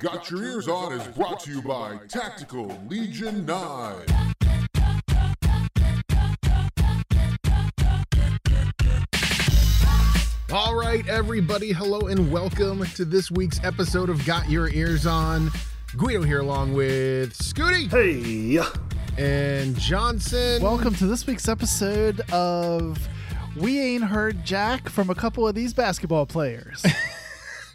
Got Your Ears On is brought to you by Tactical Legion 9. All right, everybody, hello and welcome to this week's episode of Got Your Ears On. Guido here along with Scooty Hey, and Johnson. Welcome to this week's episode of We Ain't Heard Jack from a couple of these basketball players.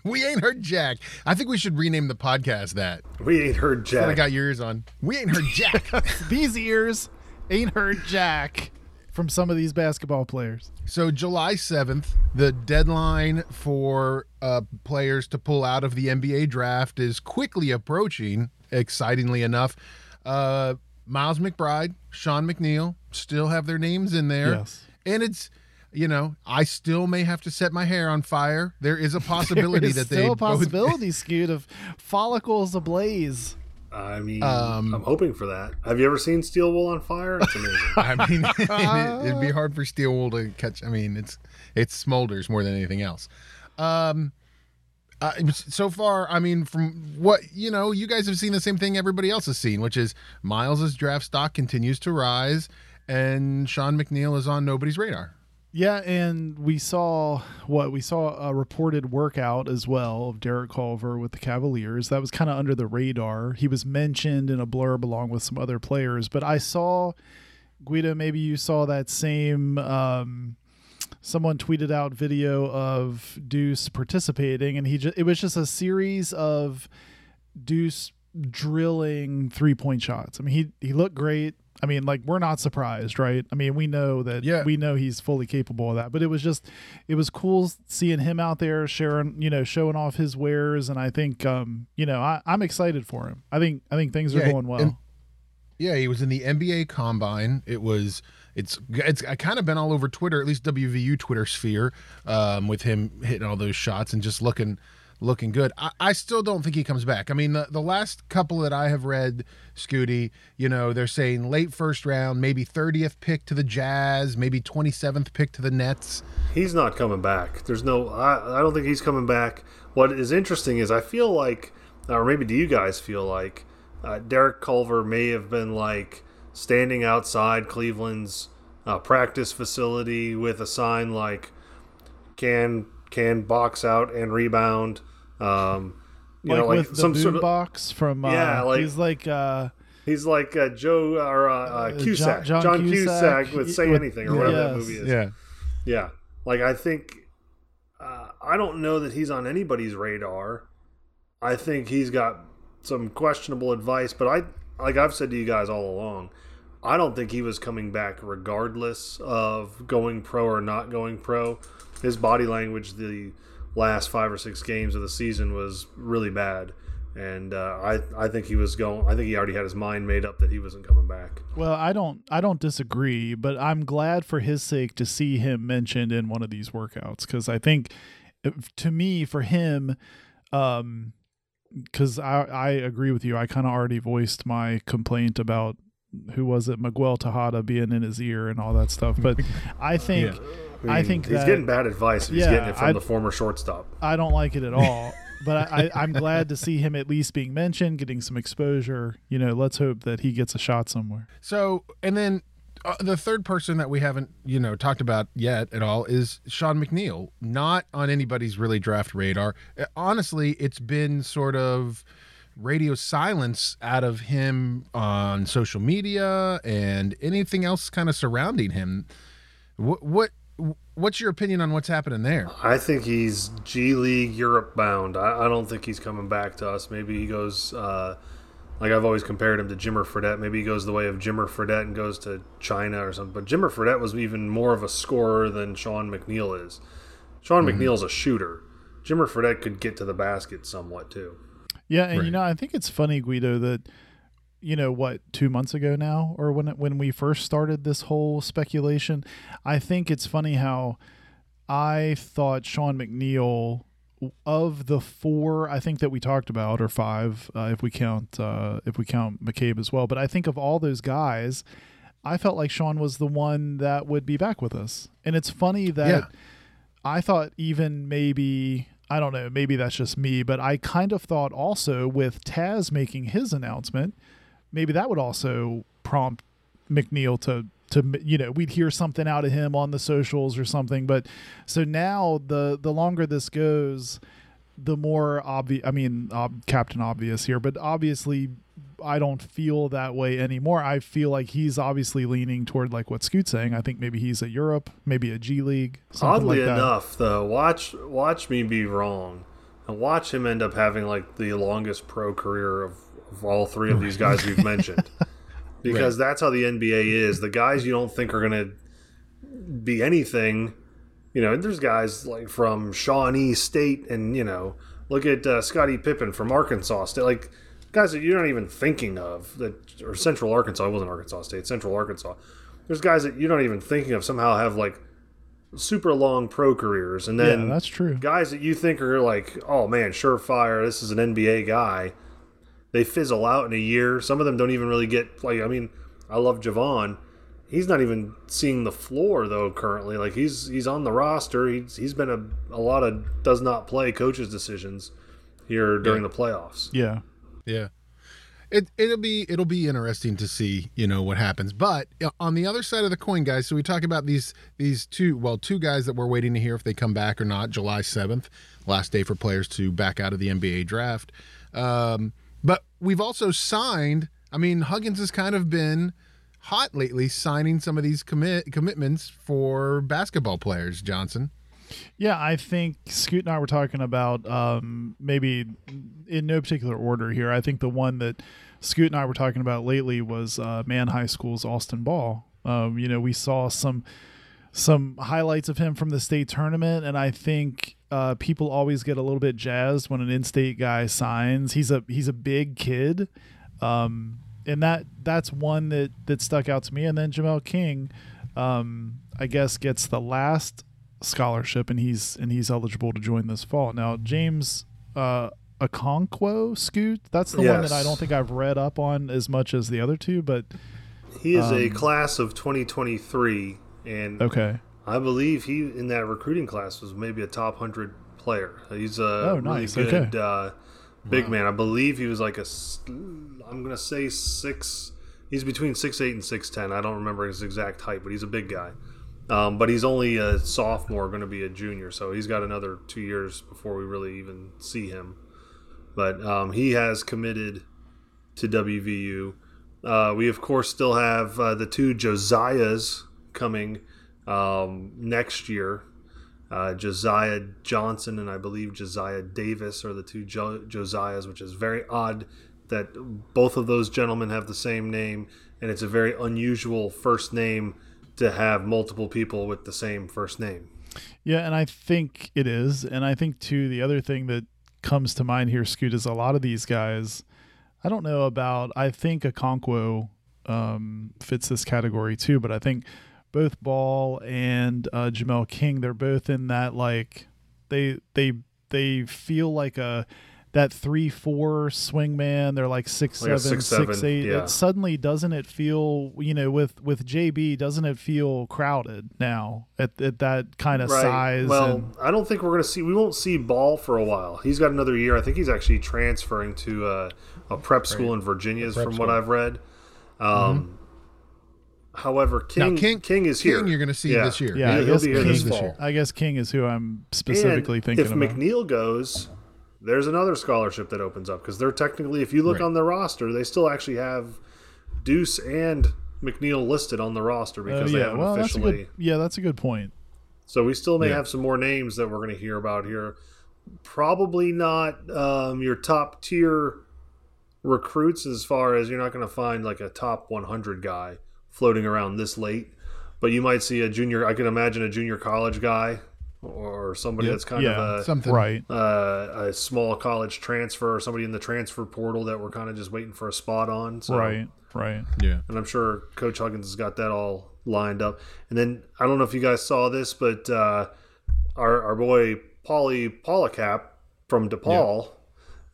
We ain't heard Jack. I think we should rename the podcast that. we ain't heard Jack. I got your ears on. We ain't heard Jack. these ears ain't heard Jack from some of these basketball players. so July 7th, the deadline for uh, players to pull out of the NBA draft is quickly approaching, excitingly enough. Uh, Miles McBride, Sean McNeil still have their names in there. Yes. And it's, you know, I still may have to set my hair on fire. There is a possibility There's that they still a both- possibility, Scoot, of follicles ablaze. I mean, Um, I'm hoping for that. Have you ever seen Steel Wool on Fire? It's amazing. I mean, it, would be hard for steel wool to catch. I mean, it's it smolders more than anything else. Um, uh, so far, I mean, from what you know, you guys have seen the same thing everybody else has seen, which is Miles's draft stock continues to rise, and Sean McNeil is on nobody's radar. Yeah, and we saw what we saw a reported workout as well of Derek Culver with the Cavaliers. That was kind of under the radar. He was mentioned in a blurb along with some other players, but I saw Guido. Maybe you saw that same. Um, someone tweeted out video of Deuce participating, and he just it was just a series of Deuce drilling three point shots. I mean, he he looked great. I mean, like we're not surprised, right? I mean, we know that Yeah. we know he's fully capable of that. But it was just it was cool seeing him out there sharing, you know, showing off his wares and I think um, you know, I, I'm excited for him. I think I think things are Yeah, going well. and- Yeah, he was in the NBA Combine. It was it's it's I kind of been all over Twitter, at least WVU Twitter sphere, um, with him hitting all those shots and just looking looking good. I, I still don't think he comes back. I mean, the, the last couple that I have read, Scooty, you know, they're saying late first round, maybe 30th pick to the Jazz, maybe 27th pick to the Nets. he's not coming back. There's no. I, I don't think he's coming back. What is interesting is I feel like, or maybe do you guys feel like, uh, Derek Culver may have been like standing outside Cleveland's uh, practice facility with a sign like, "Can can box out and rebound." Um, you like know, like with some boom sort of. box from uh, Yeah, like- he's like uh He's like uh, Joe or uh, uh, John- Cusack, John John, Cusack, Cusack, with Say with- Anything or whatever that movie is. Yeah. Yeah, like I think uh, I don't know that he's on anybody's radar. I think he's got some questionable advice, but I like I've said to you guys all along, I don't think he was coming back regardless of going pro or not going pro. His body language the last five or six games of the season was really bad. And uh, I, I think he was going. I think he already had his mind made up that he wasn't coming back. Well, I don't I don't disagree, but I'm glad for his sake to see him mentioned in one of these workouts cuz I think to me for him um cuz I I agree with you. I kind of already voiced my complaint about who was it Miguel Tejada being in his ear and all that stuff, but I think I think he's that- getting bad advice. If he's Yeah, getting it from I- the former shortstop. I don't like it at all. But I, I, I'm glad to see him at least being mentioned, getting some exposure. You know, let's hope that he gets a shot somewhere. So, and then uh, the third person that we haven't, you know, talked about yet at all is Sean McNeil. Not on anybody's really draft radar. Uh, Honestly, it's been sort of radio silence out of him on social media and anything else kind of surrounding him. What what what's your opinion on what's happening there? I think he's G League Europe bound. I, I don't think he's coming back to us. Maybe he goes, uh, like I've always compared him to Jimmer Fredette. Maybe he goes the way of Jimmer Fredette and goes to China or something. But Jimmer Fredette was even more of a scorer than Sean McNeil is. Sean McNeil's a shooter. Jimmer Fredette could get to the basket somewhat too. Yeah, and Right. you know, I think it's funny, Guido, that you know what, two months ago now, or when it, when we first started this whole speculation, I think it's funny how I thought Sean McNeil of the four I think that we talked about, or five uh, if we count uh, if we count McCabe as well, but I think of all those guys. I felt like Sean was the one that would be back with us. And it's funny that Yeah. I thought even maybe I don't know, maybe that's just me, but I kind of thought also with Taz making his announcement, maybe that would also prompt McNeil to to you know we'd hear something out of him on the socials or something. But so now the the longer this goes the more obvious i mean captain obvious here but obviously i don't feel that way anymore i feel like he's obviously leaning toward like what scoot's saying i think maybe he's a europe maybe a g league Oddly like that. enough, though, watch watch me be wrong, and watch him end up having like the longest pro career of, of all three of these guys we've mentioned, because that's how the NBA is. The guys you don't think are going to be anything, you know. There's guys like from Shawnee State, and you know, look at uh, Scottie Pippen from Arkansas State, like guys that you're not even thinking of that, or Central Arkansas. It wasn't Arkansas State, Central Arkansas. There's guys that you're not even thinking of somehow have like super long pro careers, and yeah then that's true guys that you think are like, oh man, surefire, this is an NBA guy. They fizzle out in a year. Some of them don't even really get like. I mean, I love Jevon. He's not even seeing the floor though currently. Like he's he's on the roster. He's he's been a, a lot of does not play coaches decisions here during the playoffs. yeah Yeah. It it'll be it'll be interesting to see, you know, what happens. But uh, on the other side of the coin, guys, so we talk about these these two well, two guys that we're waiting to hear if they come back or not, July 7th, last day for players to back out of the NBA draft. Um, but we've also signed, I mean, Huggins has kind of been hot lately signing some of these commit commitments for basketball players, Johnson. Yeah, I think Scoot and I were talking about um, maybe in no particular order here. I think the one that Scoot and I were talking about lately was uh, Man High School's Austin Ball. Um, you know, we saw some some highlights of him from the state tournament, and I think uh, people always get a little bit jazzed when an in-state guy signs. He's a he's a big kid, um, and that that's one that that stuck out to me. And then Jamel King, um, I guess, gets the last scholarship, and he's and he's eligible to join this fall. Now, James uh, Okonkwo Scoot, that's the one that I don't think I've read up on as much as the other two, but He is a Um, class of 2023, and okay. I believe he in that recruiting class was maybe a top hundred player. He's a Oh, really nice. good Okay. uh, big man. I believe he was like a I'm gonna say six. He's between six eight and six ten. I don't remember his exact height, but he's a big guy. Um, but he's only a sophomore, going to be a junior, so he's got another two years before we really even see him. But um, he has committed to WVU. Uh, we of course still have uh, the two Josiahs coming um, next year. Uh, Josiah Johnson and I believe Josiah Davis are the two jo- Josiahs, which is very odd that both of those gentlemen have the same name, and it's a very unusual first name to have multiple people with the same first name. Yeah, and I think it is. And I think too the other thing that comes to mind here, Scoot, is a lot of these guys. I don't know about. I think Okonkwo um, fits this category too, but I think both Ball and uh, Jamel King, they're both in that like they they they feel like a that three four swing man. They're like six Like a seven, six, six seven, eight. yeah. It suddenly doesn't it feel you know with with JB doesn't it feel crowded now at, at that kind of size? Well, and, I don't think we're going to see. We won't see Ball for a while. He's got another year. I think he's actually transferring to uh, a prep school in Virginia, prep from what. I've read. Um, However, King Now, King- King is King here. you're gonna see this year. Yeah, I he'll, he'll guess be here King this this fall. year. I guess King is who I'm specifically and thinking if about. McNeil goes, there's another scholarship that opens up because they're technically, if you look Right. on the roster, they still actually have Deuce and McNeil listed on the roster Oh, because they yeah, haven't well, that's a officially. good. Yeah, that's a good point. So we still may Yeah. have some more names that we're going to hear about here. Probably not um, your top tier recruits as far as you're not going to find like a top 100 guy floating around this late, but you might see a junior. I can imagine a junior college guy or somebody Yep. that's kind Yeah, of a Something Right. uh, a small college transfer or somebody in the transfer portal that we're kind of just waiting for a spot on. So, Right. Right. Yeah. And I'm sure Coach Huggins has got that all lined up. And then I don't know if you guys saw this, but uh, our our boy Pauly Paulicap from DePaul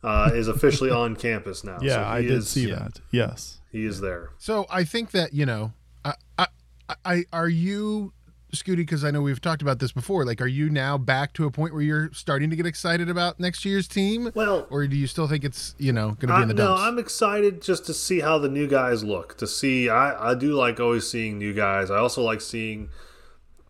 uh, is officially on campus now. Yeah, So I did is- see that. Yes. He is there. So I think that you know, I, I, I are you Scooty, because I know we've talked about this before. Like, are you now back to a point where you're starting to get excited about next year's team? Well- or do you still think it's you know going to be in the dumps? no. I'm excited just to see how the new guys look. To see, I, I do like always seeing new guys. I also like seeing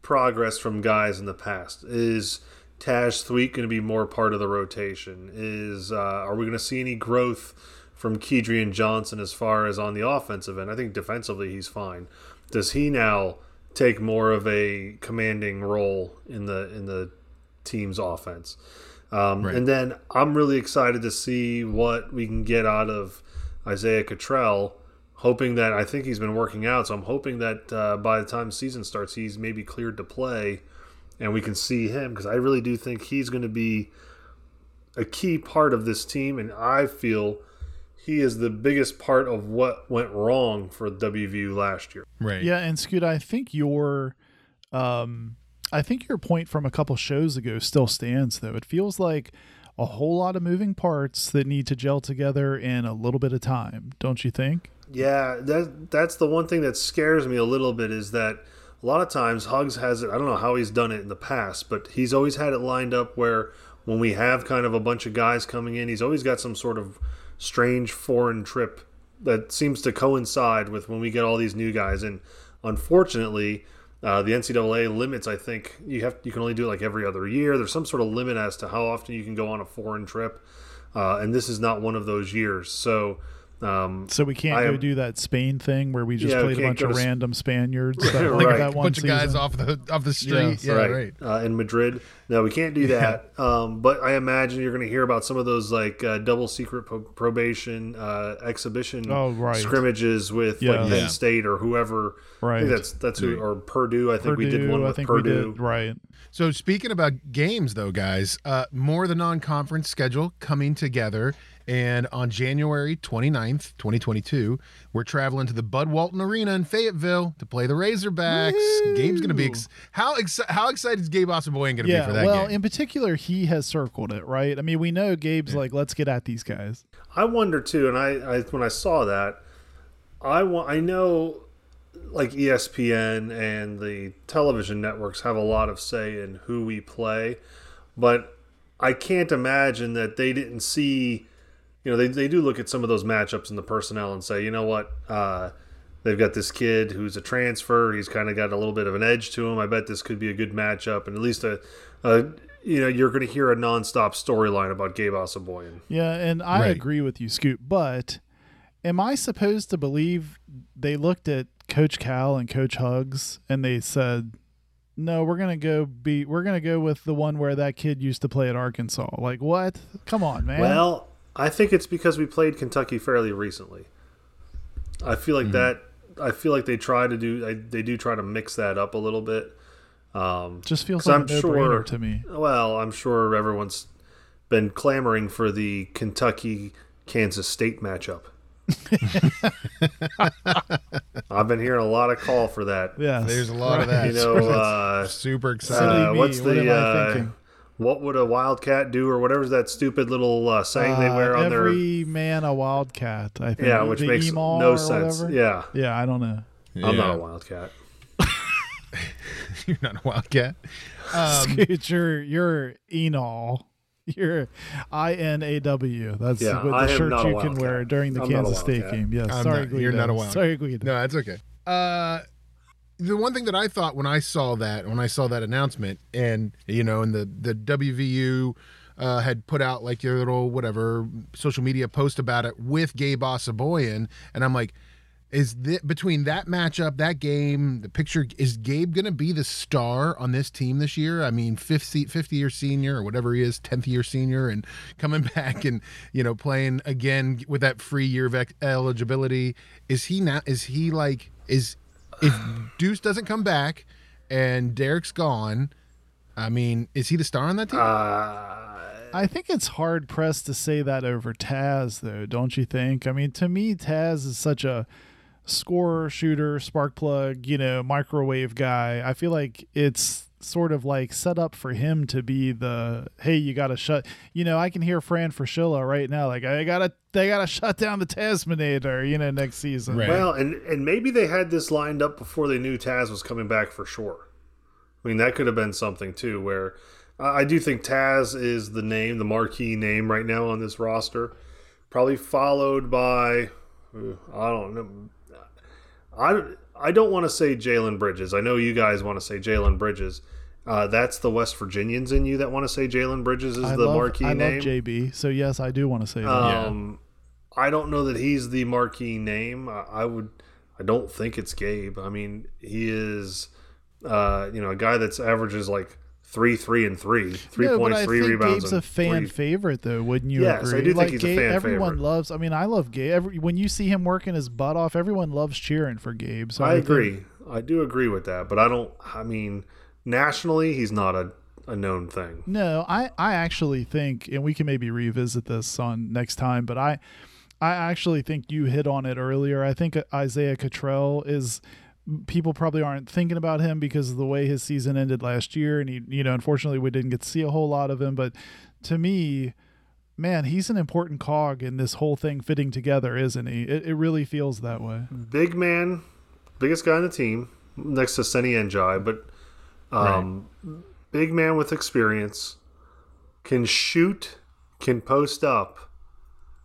progress from guys in the past. Is Taj Thweatt going to be more part of the rotation? Is uh, are we going to see any growth from Kedrian Johnson as far as on the offensive end? I think defensively he's fine. Does he now take more of a commanding role in the in the team's offense? Um, Right. And then I'm really excited to see what we can get out of Isaiah Cottrell. Hoping that I think he's been working out, so I'm hoping that uh, by the time season starts, he's maybe cleared to play, and we can see him because I really do think he's going to be a key part of this team, and I feel he is the biggest part of what went wrong for WVU last year. right. Yeah, and Scoot, I think your um I think your point from a couple shows ago still stands though. It feels like a whole lot of moving parts that need to gel together in a little bit of time, don't you think? Yeah, that that's the one thing that scares me a little bit is that a lot of times Hugs has it. I don't know how he's done it in the past, but he's always had it lined up where when we have kind of a bunch of guys coming in, he's always got some sort of strange foreign trip that seems to coincide with when we get all these new guys. And unfortunately, uh, the NCAA limits. I think you have you can only do it like every other year. There's some sort of limit as to how often you can go on a foreign trip, uh, and this is not one of those years. So. Um, So we can't I go am- do that Spain thing where we just Yeah, we played a bunch of to random Spaniards. That, like Right. that one bunch of guys off the off the street. Yeah, right. Uh, in Madrid. No, we can't do that. Um, but I imagine you're going to hear about some of those like uh, double secret pro- probation uh, exhibition Oh, right. scrimmages with Yeah. like Penn Yeah. State or whoever. I Right. think that's that's who or Purdue. I think Purdue, we did one I with think Purdue. we did. Right. So speaking about games, though, guys, uh, more of the non-conference schedule coming together, and on January 29th, 2022, we're traveling to the Bud Walton Arena in Fayetteville to play the Razorbacks. Game's going to be ex- how exci- how excited is Gabe Osabuohien going to be Yeah. for that Well, game? in particular, he has circled it, right? I mean, we know Gabe's like, let's get at these guys. I wonder too, and I, I when I saw that, I want I know like ESPN and the television networks have a lot of say in who we play, but I can't imagine that they didn't see. You know, they, they do look at some of those matchups in the personnel and say, you know what, uh, they've got this kid who's a transfer. He's kind of got a little bit of an edge to him. I bet this could be a good matchup, and at least a, a you know, you're going to hear a nonstop storyline about Gabe Osabuohien. Yeah, and I Right. agree with you, Scoot. But am I supposed to believe they looked at Coach Cal and Coach Hugs and they said, "No, we're gonna go be we're gonna go with the one where that kid used to play at Arkansas." Like what? Come on, man. Well, I think it's because we played Kentucky fairly recently. I feel Mm-hmm. like that. I feel like they try to do. I, they do try to mix that up a little bit. Um, just feels like I'm no-brainer sure- to me. well, I'm sure everyone's been clamoring for the Kentucky Kansas State matchup. I've been hearing a lot of call for that. Yeah, There's a lot of that. You know, uh, Super excited. uh, what's what am the I uh, thinking? What would a wildcat do, or whatever's that stupid little uh, saying they wear on their every man a wildcat. I think. yeah, which The makes no sense. whatever. Yeah, Yeah, I don't know. I'm not a wildcat. You're not a wildcat. Um, Scoot, you're you're Enol. You're I N A W. That's Yeah, what I the shirt you can wildcat. wear during the I'm Kansas State wildcat. game. Yes. I'm Sorry, not- Guido. you're not a wildcat. Sorry, Guido. No, that's okay. Uh, the one thing that I thought when I saw that, when I saw that announcement, and you know, and the the WVU uh, had put out like your little whatever social media post about it with Gabe Osabuohien, and I'm like, is that between that matchup, that game, the picture, is Gabe going to be the star on this team this year? I mean, 50, 50 year senior or whatever he is, 10th year senior, and coming back and, you know, playing again with that free year of eligibility. Is he not, is he like, is, if Deuce doesn't come back and Derek's gone, I mean, is he the star on that team? Uh, I think it's hard pressed to say that over Taz, though, don't you think? I mean, to me, Taz is such a scorer, shooter, spark plug, you know, microwave guy. I feel like it's sort of like set up for him to be the hey, you got to shut. You know, I can hear Fran Fraschilla right now, like I gotta, they gotta shut down the Tasmanator, you know, next season. Right. well, and and maybe they had this lined up before they knew Taz was coming back for sure. I mean, that could have been something too. Where I I do think Taz is the name, the marquee name right now on this roster. Probably followed by, uh, I don't know. I, I don't want to say Jalen Bridges. I know you guys want to say Jalen Bridges. Uh, that's the West Virginians in you that want to say Jalen Bridges is I the love, marquee I name. love JB, so yes, I do want to say that. Um, I don't know that he's the marquee name. I, I would. I don't think it's Gabe. I mean, he is, uh, you know, a guy that's averages like three, three, and three, three No, I three think rebounds. Gabe's a fan three- favorite, though, wouldn't you Yes, I agree? do think like, he's a Gabe, fan everyone favorite. loves. I mean, I love Gabe. Every, when you see him working his butt off, everyone loves cheering for Gabe. So I think- agree. I do agree with that, but I don't. I mean, nationally, he's not a, a known thing. No, I, I actually think, and we can maybe revisit this on next time, but I, I actually think you hit on it earlier. I think Isaiah Cottrell is people probably aren't thinking about him because of the way his season ended last year, and he, you know, unfortunately, we didn't get to see a whole lot of him. But to me, man, he's an important cog in this whole thing fitting together, isn't he? It, it really feels that way. Big man, biggest guy on the team, next to Seny Ndiaye, but um, big man with experience, can shoot, can post up.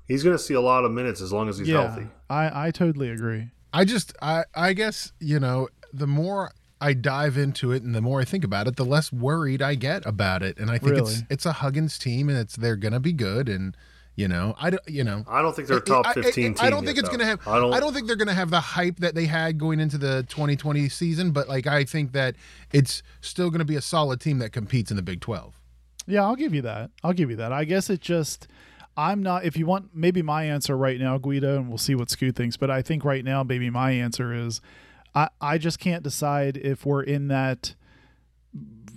He's going to see a lot of minutes as long as he's yeah, healthy. I, I totally agree. I just I I guess you know the more I dive into it and the more I think about it, the less worried I get about it. And I think it's Really? it's a Huggins team and it's they're gonna be good and you know I don't you know I don't think they're a top I- I- 15 I, team. I don't think yet, it's though. going to have. I don't, I don't think they're going to have the hype that they had going into the 2020 season. But like, I think that it's still going to be a solid team that competes in the Big 12. Yeah, I'll give you that. I'll give you that. I guess it just I'm not if you want maybe my answer right now, Guido, and we'll see what Scoot thinks, but I think right now maybe my answer is I I just can't decide if we're in that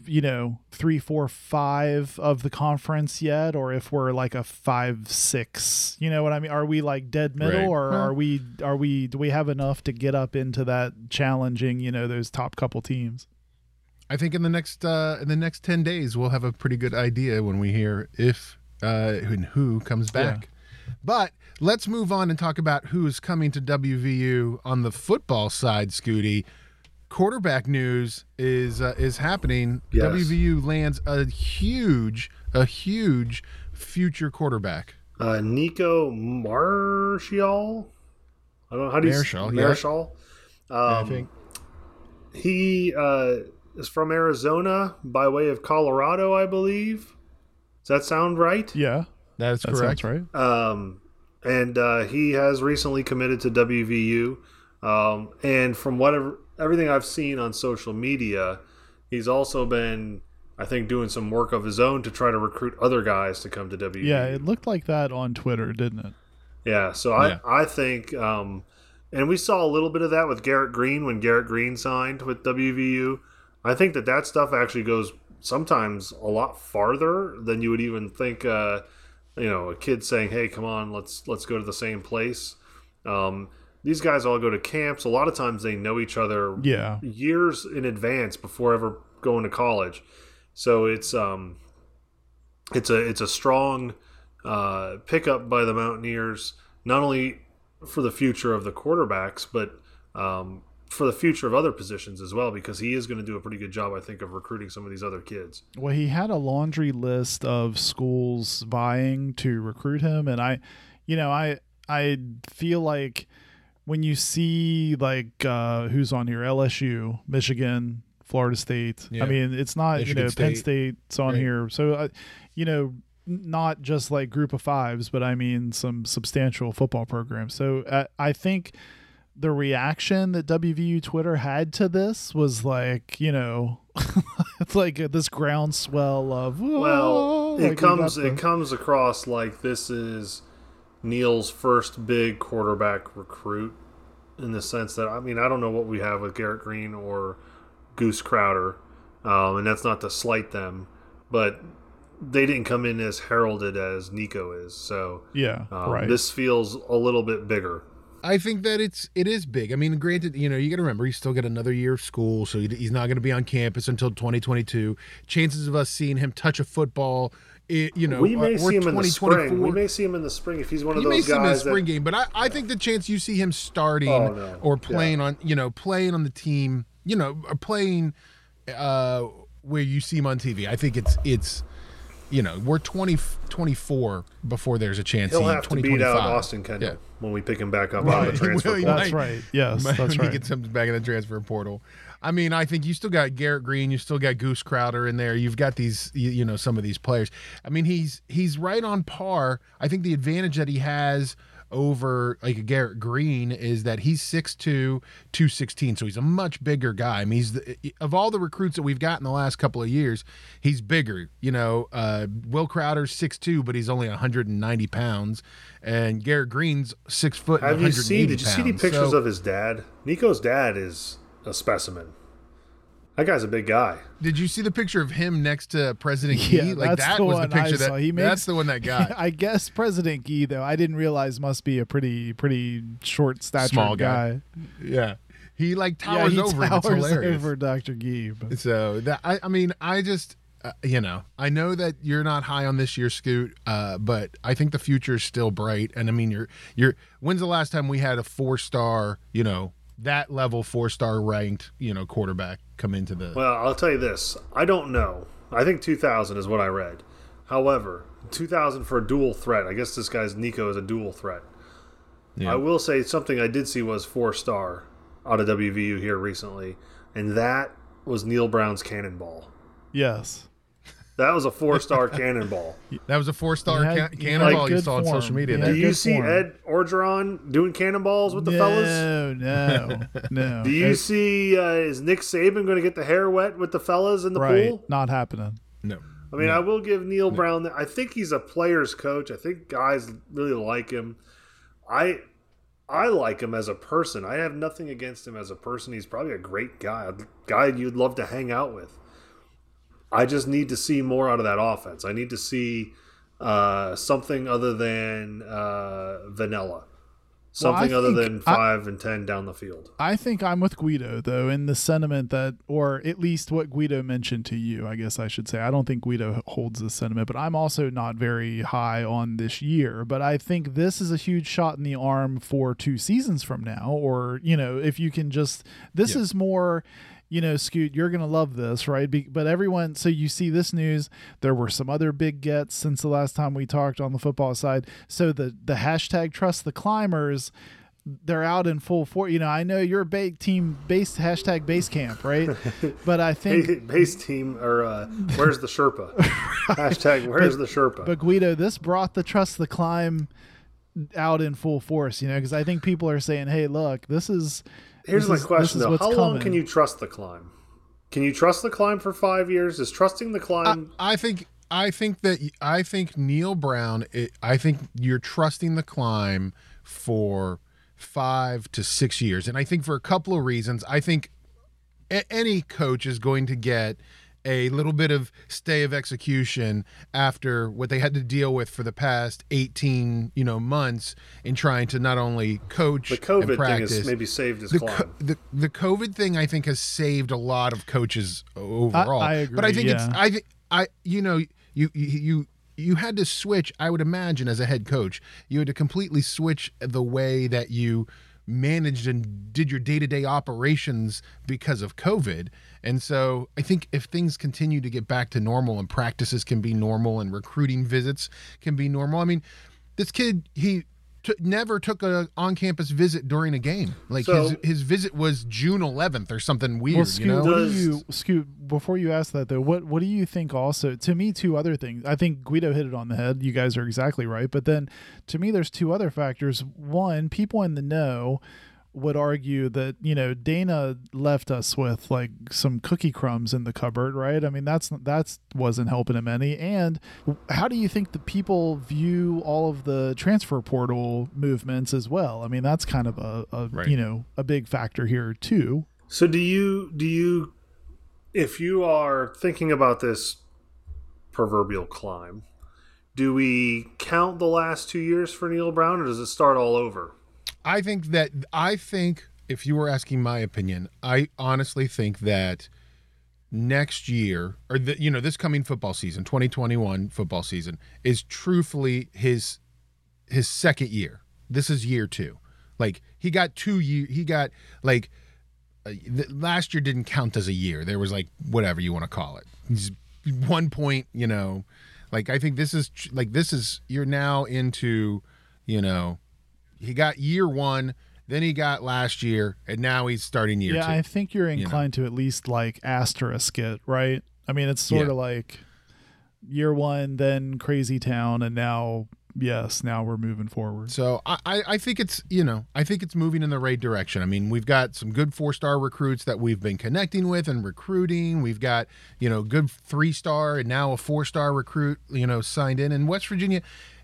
you know, three, four, five of the conference yet, or if we're like a five, six. You know what I mean? Are we like dead middle, Right. or Well- are we? Are we? Do we have enough to get up into that challenging? You know, those top couple teams. I think in the next uh, in the next 10 days we'll have a pretty good idea when we hear if uh, and who comes back. But let's move on and talk about who's coming to WVU on the football side, Scooty. Quarterback news is uh, is happening. Yes. WVU lands a huge, a huge future quarterback. Uh, Nicco Marchiol. I don't know how do you Marchiol, yeah. Marchiol. Um, I think he uh, is from Arizona by way of Colorado, I believe. Does that sound right? Yeah, that is that correct. sounds right. Um, and uh, he has recently committed to WVU. Um, and from whatever everything I've seen on social media, he's also been, I think, doing some work of his own to try to recruit other guys to come to WVU. Yeah, it looked like that on Twitter, didn't it? Yeah, so I Yeah. I think, um, and we saw a little bit of that with Garrett Green when Garrett Green signed with WVU. I think that that stuff actually goes sometimes a lot farther than you would even think. Uh, you know, a kid saying, "Hey, come on, let's let's go to the same place." Um, these guys all go to camps. A lot of times they know each other Yeah. years in advance before ever going to college. So it's um it's a it's a strong uh, pickup by the Mountaineers, not only for the future of the quarterbacks, but um, for the future of other positions as well, because he is going to do a pretty good job, I think, of recruiting some of these other kids. Well, he had a laundry list of schools vying to recruit him, and I, you know, I I feel like when you see like uh, who's on here, LSU, Michigan, Florida State. Yeah. I mean, it's not Michigan you know Penn State. State's on Right. here, so uh, you know. Not just like group of fives, but I mean some substantial football programs. So uh, I think the reaction that WVU Twitter had to this was like, you know, it's like this groundswell of Well, like it comes it comes across like this is Neal's first big quarterback recruit, in the sense that I mean I don't know what we have with Garrett Green or Goose Crowder, um, and that's not to slight them, but they didn't come in as heralded as Nicco is. So yeah, um, right. this feels a little bit bigger. I think that it's it is big. I mean, granted, you know, you got to remember he's still got another year of school, so he's not going to be on campus until 2022. Chances of us seeing him touch a football, you know, we may or see him in the spring. 2024 We may see him in the spring if he's one of you may those see him in the guys spring that game, but I, I think the chance you see him starting Oh, no. or playing on, you know, playing on the team, you know, or playing uh, where you see him on TV. I think it's it's you know we're 20, 24 before there's a chance He'll he have to beat out Austin Kendall Yeah. when we pick him back up out of the transfer Well, portal. That's right. Yes, when that's he right. gets something back in the transfer portal. I mean, I think you still got Garrett Green, you still got Goose Crowder in there. You've got these, you, you know, some of these players. I mean, he's he's right on par. I think the advantage that he has over like Garrett Green is that he's 6'2", 216, so he's a much bigger guy. I mean, he's the, of all the recruits that we've got in the last couple of years, he's bigger. You know, uh, Will Crowder's 6'2", but he's only 190 pounds, and Garrett Green's six foot. Have you seen? Did you see any pictures So- of his dad? Nicco's dad is a specimen. That guy's a big guy. Did you see the picture of him next to President Yeah, Gee? Like that's that the was the one I picture saw. that He that's the one that got. I guess President Gee, though, I didn't realize must be a pretty pretty short stature Small guy. yeah, he like Yeah, towers he over. him. It's towers hilarious. over Dr. Gee. But So that I, I mean, I just uh, you know, I know that you're not high on this year's scoot, uh, but I think the future is still bright. And I mean, you're you're. When's the last time we had a four star, you know, that level four star ranked, you know, quarterback come into the? Well, I'll tell you this. I don't know. I think 2000 is what I read. However, 2000 for a dual threat. I guess this guy's Nicco is a dual threat. Yeah. I will say something I did see was four star out of WVU here recently, and that was Neal Brown's cannonball. yes. That was a four star cannonball. that was a four star ca- he had cannonball you good saw on social media. Do you see form. Ed Orgeron doing cannonballs with the fellas? No, no, no. Do you It- see uh, is Nick Saban going to get the hair wet with the fellas in the right? pool? Not happening. No. I mean, I will give Neal Brown. that. I think he's a player's coach. I think guys really like him. I I like him as a person. I have nothing against him as a person. He's probably a great guy, a guy you'd love to hang out with. I just need to see more out of that offense. I need to see uh, something other than uh, vanilla, something other think than I- five and ten down the field. I think I'm with Guido though in the sentiment that, or at least what Guido mentioned to you. I guess I should say I don't think Guido holds this sentiment, but I'm also not very high on this year. But I think this is a huge shot in the arm for two seasons from now, or you know, if you can just this Yeah. is more. You know, Scoot, you're gonna love this, right? Be- but everyone, so you see this news. There were some other big gets since the last time we talked on the football side. So the the hashtag trust the climbers they're out in full force. You know, I know you're a ba- team base hashtag base camp, right? But I think, base team or uh, where's the Sherpa? Hashtag where's the Sherpa? but Guido, this brought the trust the climb out in full force. You know, because I think people are saying, "Hey, look, this is." Here's this my is- question though: How long coming. can you trust the climb? Can you trust the climb for five years? Is trusting the I, climb? I think I think that I think Neal Brown. It, I think you're trusting the climb for five to six years, and I think for a couple of reasons. I think a- any coach is going to get a little bit of stay of execution after what they had to deal with for the past 18 you know months in trying to not only coach the and COVID thing has maybe saved his the, co- the the COVID thing I think has saved a lot of coaches overall. I But I agree, think it's. I think I you know you you you you had to switch. I would imagine as a head coach, you had to completely switch the way that you managed and did your day-to-day operations because of COVID. And so I think if things continue to get back to normal and practices can be normal and recruiting visits can be normal. I mean, this kid he t- never took a on-campus visit during a game. Like So- his his visit was June 11th or something weird, Well, you Scoot, know? what do Does- you Scoot? Before you ask that though, what what do you think? Also, to me, two other things. I think Guido hit it on the head. You guys are exactly right. But then, to me, there's two other factors. One, people in the know would argue that you know Dana left us with like some cookie crumbs in the cupboard, right? I mean, that's that's wasn't helping him any. And how do you think the people view all of the transfer portal movements as well? I mean, that's kind of a, a Right. you know a big factor here too. So do you do you if you are thinking about this proverbial climb, do we count the last two years for Neal Brown or does it start all over? I think that I think if you were asking my opinion, I honestly think that next year or the you know this coming football season, 2021 football season is truthfully his his second year. This is year 2. Like he got 2 year he got like uh, th- last year didn't count as a year. There was like whatever you want to call it. One point, you know, like I think this is tr- like this is you're now into, you know, he got year one, then he got last year, and now he's starting year yeah, two. I think you're know. inclined to at least like asterisk it, right? I mean, it's sort Yeah. of like year one, then Crazy Town, and now yes, now we're moving forward. So I, I I think it's you know I think it's moving in the right direction. I mean we've got some good four star recruits that we've been connecting with and recruiting. We've got you know good three star and now a four star recruit you know signed in in West Virginia,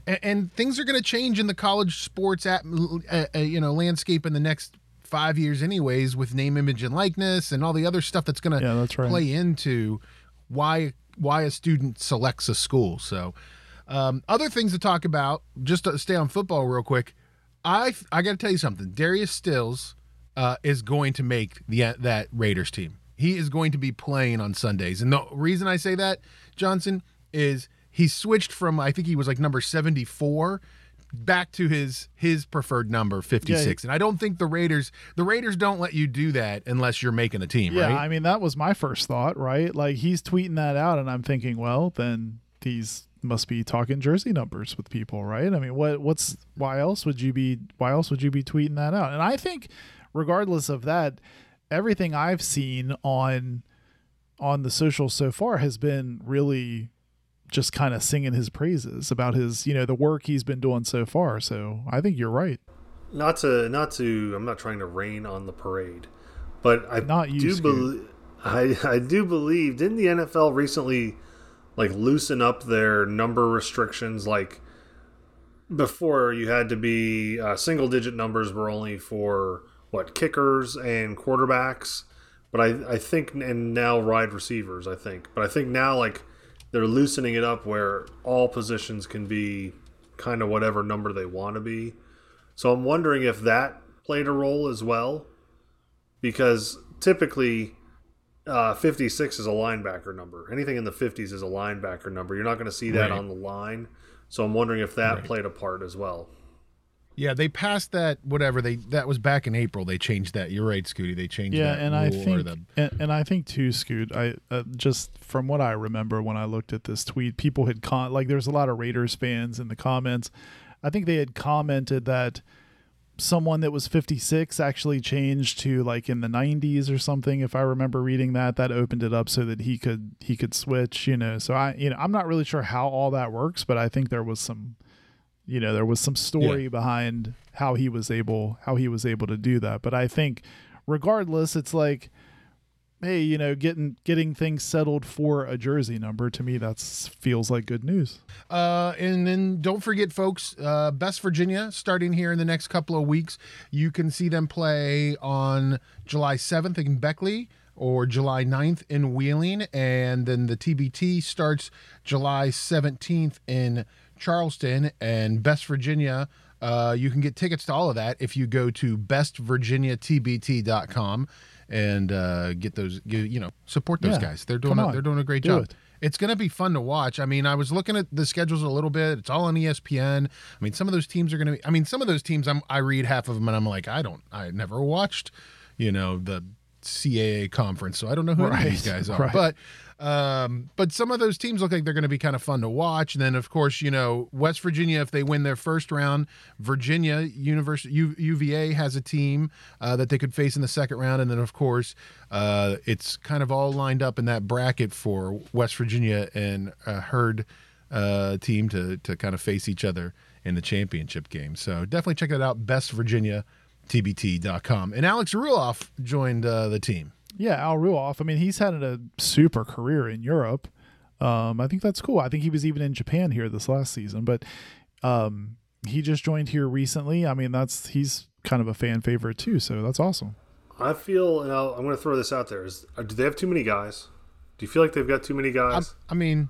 and, and things are going to change in the college sports at uh, you know landscape in the next five years anyways with name image and likeness and all the other stuff that's going to Yeah, that's right. play into why why a student selects a school. So um, other things to talk about, just to stay on football real quick. I I got to tell you something. Darius Stills uh, is going to make the that Raiders team. He is going to be playing on Sundays, and the reason I say that, Johnson, is he switched from I think he was like number seventy four back to his his preferred number 56 and i don't think the raiders the raiders don't let you do that unless you're making a team Yeah, right I mean that was my first thought, right? Like he's tweeting that out, and I'm thinking, well, then these must be talking jersey numbers with people, right? I mean, what what's why else would you be why else would you be tweeting that out? And I think, regardless of that, everything I've seen on on the social so far has been really just kind of singing his praises about his you know the work he's been doing so far. So I think you're right. Not to not to I'm not trying to rain on the parade, but I Not you, do believe I I do believe didn't the NFL recently like loosen up their number restrictions like before you had to be uh, single digit numbers were only for what kickers and quarterbacks but I, I think and now wide receivers i think but i think now like they're loosening it up where all positions can be kind of whatever number they want to be. So i'm wondering if that played a role as well because typically uh, 56 is a linebacker number. Anything in the 50s is a linebacker number. You're not going to see that Right. on the line. So i'm wondering if that played a part as well Yeah, they passed that whatever they that was back in April. They changed that. You're right, Scooty. They changed yeah that and i think the and, and i think too scoot i uh, just from what i remember when i looked at this tweet people had con like there's a lot of raiders fans in the comments i think they had commented that someone that was 56 actually changed to like in the 90s or something if i remember reading that that opened it up so that he could he could switch you know so i you know i'm not really sure how all that works but i think there was some you know there was some story behind how he was able how he was able to do that but i think regardless it's like hey you know getting getting things settled for a jersey number to me that's feels like good news Uh, and then don't forget, folks, uh, Best Virginia starting here in the next couple of weeks. You can see them play on July 7th in Beckley or July 9th in Wheeling. And then the TBT starts July 17th in Charleston. And Best Virginia, uh, you can get tickets to all of that if you go to bestvirginiatbt.com and uh, get those, you you know, support those Yeah. guys. They're doing a, they're doing a great Do job. it. It's going to be fun to watch. I mean, I was looking at the schedules a little bit. It's all on ESPN. I mean, some of those teams are going to be. I mean, some of those teams, I'm, I read half of them and I'm like, I don't. I never watched, you know, the CAA conference, so I don't know who of these guys are. right. But, um, but some of those teams look like they're going to be kind of fun to watch. And then, of course, you know, West Virginia, if they win their first round, Virginia University U, UVA has a team uh, that they could face in the second round. And then, of course, uh, it's kind of all lined up in that bracket for West Virginia and a herd uh, team to to kind of face each other in the championship game. So definitely check that out. Best Virginia BestVirginiaTBT.com. And Alex Ruoff joined uh, the team. Yeah, Al Ruoff. I mean, he's had a super career in Europe. Um, I think that's cool. I think he was even in Japan here this last season, but um, he just joined here recently. I mean, that's he's kind of a fan favorite too, so that's awesome. I feel, and I'll, I'm going to throw this out there: is uh, do they have too many guys? Do you feel like they've got too many guys? I mean,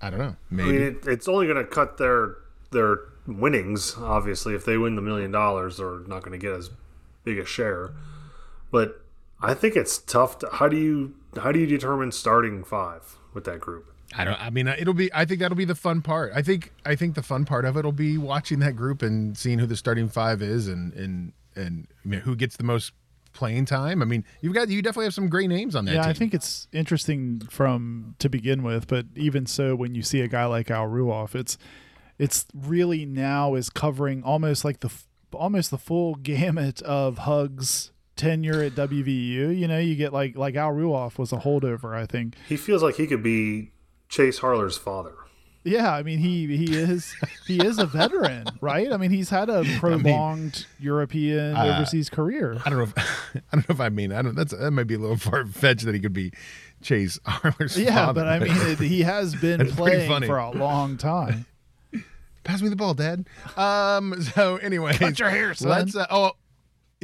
I don't know. I mean, it, it's only going to cut their their winnings. Obviously, if they win the million dollars, they're not going to get as big a share. But I think it's tough. To, how do you how do you determine starting five with that group? I don't. I mean, it'll be. I think that'll be the fun part. I think. I think the fun part of it'll be watching that group and seeing who the starting five is, and and and I mean, who gets the most playing time. I mean, you've got you definitely have some great names on that. Yeah, team. I think it's interesting from to begin with, but even so, when you see a guy like Al Ruoff, it's it's really now is covering almost like the almost the full gamut of Hugs tenure at WVU. You know, you get like like Al Ruoff was a holdover, I think. He feels like he could be Chase Harler's father. Yeah, I mean he he is he is a veteran, right? I mean he's had a prolonged European uh, overseas career. I don't know. If, I don't know if I mean I don't. That's that might be a little far fetched that he could be Chase Harler's Yeah, father. but I mean it, he has been playing funny. for a long time. pass me the ball, Dad. Um. So anyway, Cut your hair, son. Let's. Uh, oh.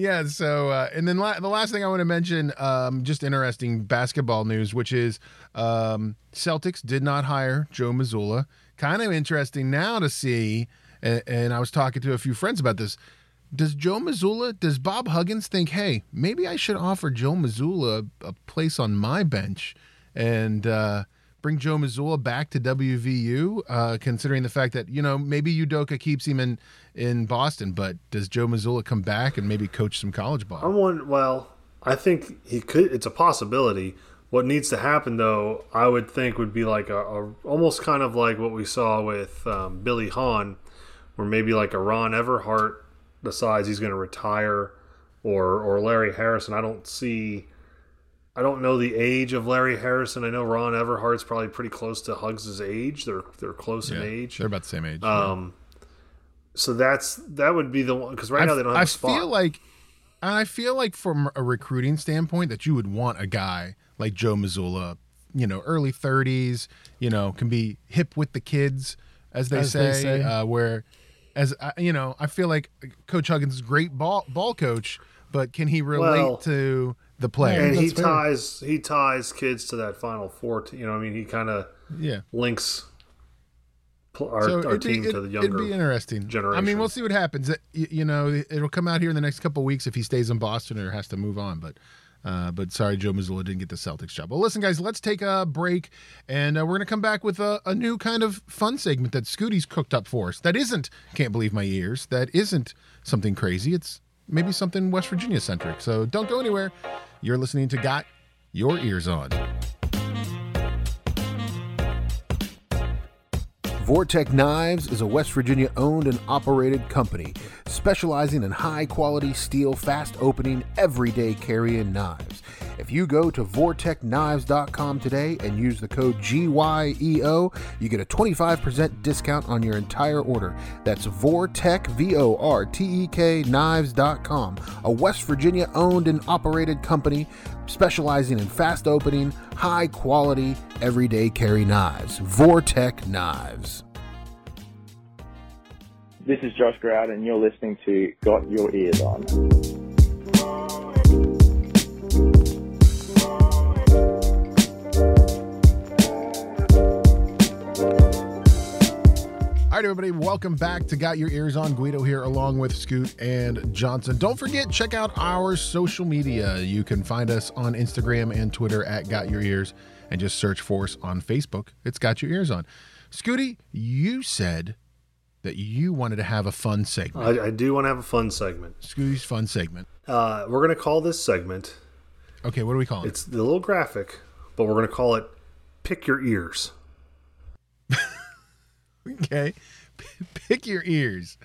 Yeah. So uh, and then la- the last thing I want to mention, um, just interesting basketball news, which is um, Celtics did not hire Joe Mazzulla. Kind of interesting now to see, and, and I was talking to a few friends about this. Does Joe Mazzulla, does Bob Huggins think, hey, maybe I should offer Joe Mazzulla a, a place on my bench and uh, bring Joe Mazzulla back to WVU, uh, considering the fact that, you know, maybe Udoka keeps him in, in Boston, but does Joe Mazzulla come back and maybe coach some college ball? I'm one. Well, I think he could. It's a possibility. What needs to happen, though, I would think, would be like a, a almost kind of like what we saw with um, Billy Hahn, where maybe like a Ron Everhart decides he's going to retire, or or Larry Harrison. I don't see. I don't know the age of Larry Harrison. I know Ron Everhart's probably pretty close to Hugs' age. They're they're close in age. They're about the same age. Um, so that's that would be the one because right I, now they don't have I a spot. feel like, and I feel like from a recruiting standpoint that you would want a guy like Joe Mazzulla, you know, early 30s, you know, can be hip with the kids, as they As say, they say. Uh, where, as I- you know, I feel like Coach Huggins is great ball ball coach, but can he relate Well, to the player? and he fair. ties he ties kids to that final four. T- you know, I mean, he kind of yeah. links pl- our, so our it'd be, team to it- the it'd younger. be interesting. I mean, we'll see what happens. It- you know, it'll come out here in the next couple of weeks if he stays in Boston or has to move on. But, uh, but sorry, Joe Mazzulla didn't get the Celtics job. Well, listen, guys, let's take a break, and uh, we're gonna come back with a, a new kind of fun segment that Scooty's cooked up for us. That isn't can't believe my ears. That isn't something crazy. It's maybe something West Virginia centric. So don't go anywhere. You're listening to Got Your Ears On. Vortek Knives is a West Virginia owned and operated company specializing in high quality steel, fast opening, everyday carrying knives. If you go to vortekknives.com today and use the code GYEO, you get a 25% discount on your entire order. That's Vortek, V O R T E K knives.com, a West Virginia owned and operated company specializing in fast opening, high quality, everyday carry knives. Vortek Knives. This is Josh Grout, and you're listening to Got Your Ears On. Right, everybody, welcome back to Got Your Ears On. Guido here, along with Scoot and Johnson. Don't forget, check out our social media. You can find us on Instagram and Twitter at Got Your Ears, and just search for us on Facebook. It's Got Your Ears On. Scooty, you said that you wanted to have a fun segment. I, I do want to have a fun segment. Scooty's fun segment. Uh, we're going to call this segment. Okay, what do we call it? It's a little graphic, but we're going to call it "Pick Your Ears." okay, pick your ears.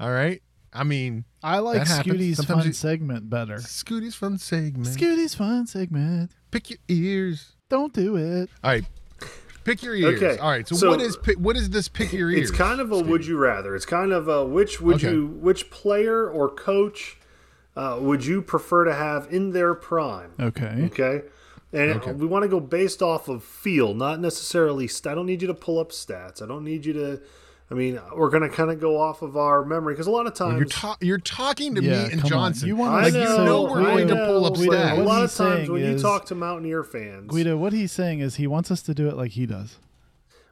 All right. I mean, I like That. Scooty's fun you- segment better. Scooty's fun segment. Scooty's fun segment. pick your ears. Don't do it. All right. Pick your ears. Okay, All right. So, so- what is what is this pick your ears? It's kind of a would you rather. It's kind of a which would Okay. you which player or coach uh, would you prefer to have in their prime? Okay. Okay. And we want to go based off of feel, not necessarily. St- I don't need you to pull up stats. I don't need you to. I mean, we're going to kind of go off of our memory because a lot of times You're ta- you're talking to Yeah, me and come on. Johnson. You wanna- I like know, you know we're I going to pull up but Guido, A stats. what lot of times saying when you talk to Mountaineer fans, Guido, what he's saying is he wants us to do it like he does.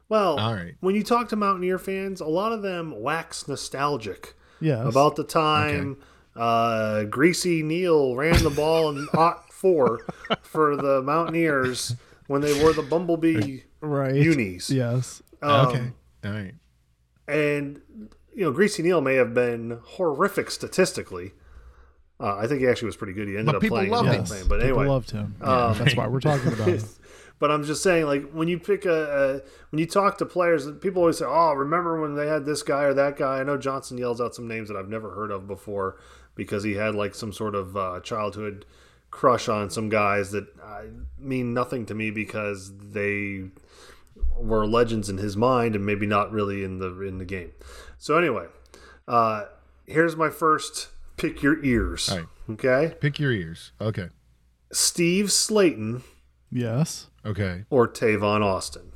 well, All right. when you talk to Mountaineer fans, a lot of them wax nostalgic Yes. about the time uh, Greasy Neale ran the ball in Ot Four for the Mountaineers when they wore the Bumblebee right. unis. Yes. Um, okay. All right. And you know, Greasy Neale may have been horrific statistically, Uh, I think he actually was pretty good. He ended But up people playing loved the him. whole thing. But People anyway, loved him. Yeah, Um, that's why we're talking about him. but I'm just saying, like when you pick a, a when you talk to players, people always say, "Oh, remember when they had this guy or that guy?" I know Johnson yells out some names that I've never heard of before because he had like some sort of uh, childhood crush on some guys that uh, mean nothing to me because they were legends in his mind and maybe not really in the in the game. So anyway, uh, here's my first pick your ears. All right. Okay, Pick your ears. Okay. Steve Slaton Yes, Okay. or Tavon Austin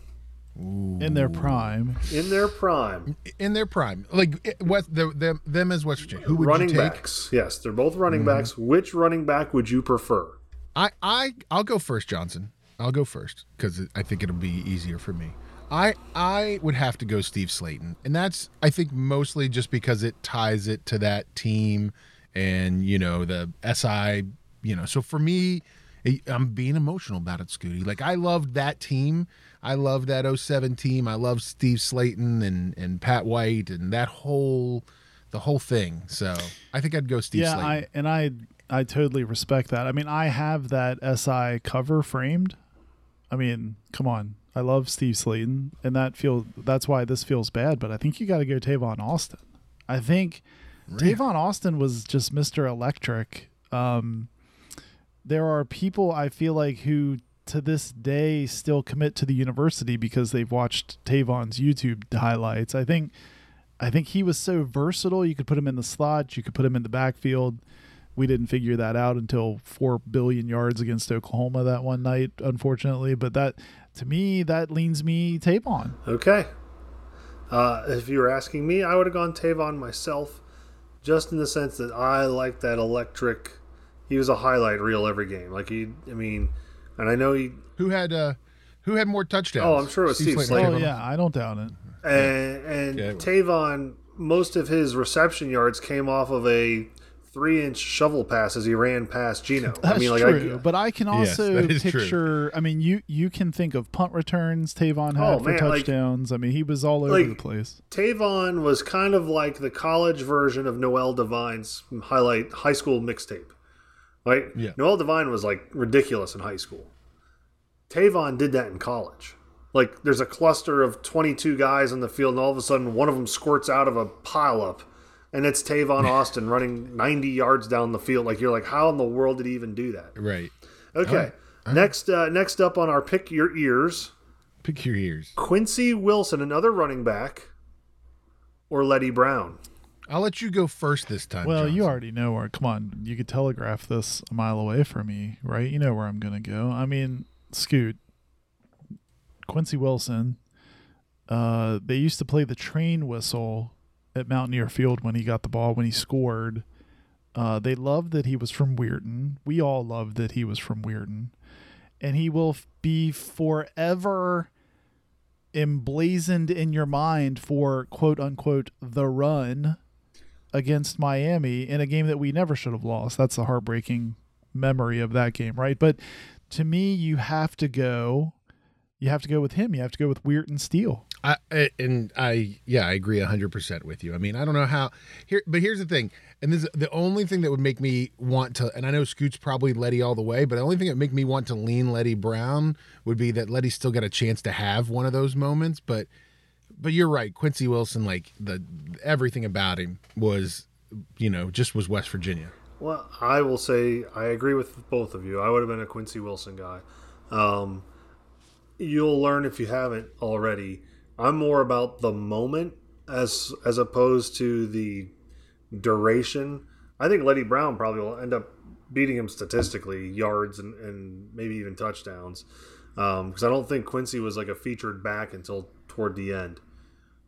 in their prime. in their prime. In their prime, like what the, them them as West Virginia. Who would running you take? backs. Yes, they're both running backs. Which running back would you prefer? I I I'll go first, Johnson. I'll go first because I think it'll be easier for me. I I would have to go Steve Slaton, and that's I think mostly just because it ties it to that team, and you know the SI. You know, so for me, I'm being emotional about it, Scooty. Like I loved that team. I loved that 07 team. I love Steve Slaton and and Pat White and that whole the whole thing. So I think I'd go Steve yeah, Slaton. I and I I totally respect that. I mean, I have that SI cover framed. I mean, come on. I love Steve Slaton, and that feel that's why this feels bad. But I think you got to go Tavon Austin. I think Tavon Austin was just Mister Electric. Um, there are people I feel like who to this day still commit to the university because they've watched Tavon's YouTube highlights. I think I think he was so versatile. You could put him in the slot, you could put him in the backfield. We didn't figure that out until four billion yards against Oklahoma that one night, unfortunately. But that, to me, that leans me Tavon. Okay. Uh, if you were asking me, I would have gone Tavon myself, just in the sense that I like that electric. He was a highlight reel every game. Like he, I mean, and I know he, who had uh who had more touchdowns? Oh, I'm sure it was Steve Slaton. Oh yeah, I don't doubt it. and, and Yeah. Tavon, most of his reception yards came off of a three-inch shovel pass as he ran past Geno. That's I mean, like true, I, but I can Yes, also true. picture. I mean, you you can think of punt returns Tavon had Oh, for man, like- touchdowns. I mean, he was all over like- the place. Tavon was kind of like the college version of Noel Devine's highlight high school mixtape. Right? Yeah. Noel Devine was like ridiculous in high school. Tavon did that in college. Like there's a cluster of 22 guys on the field, and all of a sudden one of them squirts out of a pileup, and it's Tavon Austin running 90 yards down the field. Like you're like, how in the world did he even do that? Right. Okay. Next, uh, next up on our pick your ears, Pick your ears. Quincy Wilson, another running back, or Leddie Brown. I'll let you go first this time. Well, you already know where. Come on, you could telegraph this a mile away from me, right? You know where I'm gonna go. I mean, Scoot, Quincy Wilson. Uh, they used to play the train whistle at Mountaineer Field when he got the ball when he scored. Uh, they loved that he was from Weirton. We all loved that he was from Weirton, and he will be forever emblazoned in your mind for quote unquote the run against Miami in a game that we never should have lost. That's a heartbreaking memory of that game, right? But to me, you have to go. You have to go with him. You have to go with Weirton Steele. I, and I yeah I agree hundred percent with you. I mean I don't know how here, but here's the thing, and this is the only thing that would make me want to, and I know Scoot's probably Leddie all the way, but the only thing that would make me want to lean Leddie Brown would be that Leddie still got a chance to have one of those moments. But but you're right, Quincy Wilson, like the everything about him was, you know, just was West Virginia. Well, I will say I agree with both of you. I would have been a Quincy Wilson guy. Um, you'll learn if you haven't already. I'm more about the moment as as opposed to the duration. I think Leddie Brown probably will end up beating him statistically, yards and, and maybe even touchdowns. Because I don't think Quincy was like a featured back until toward the end.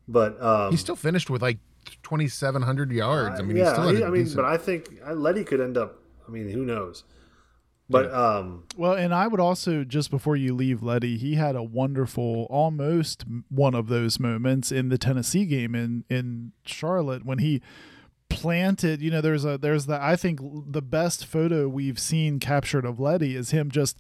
But um, He still finished with like 2,700 yards. I mean, yeah, he still he- I mean, decent- but I think uh, Leddie could end up. I mean, who knows? But um, Well, and I would also just before you leave, Leddie, he had a wonderful, almost one of those moments in the Tennessee game in in Charlotte when he planted. You know, there's a there's the I think the best photo we've seen captured of Leddie is him just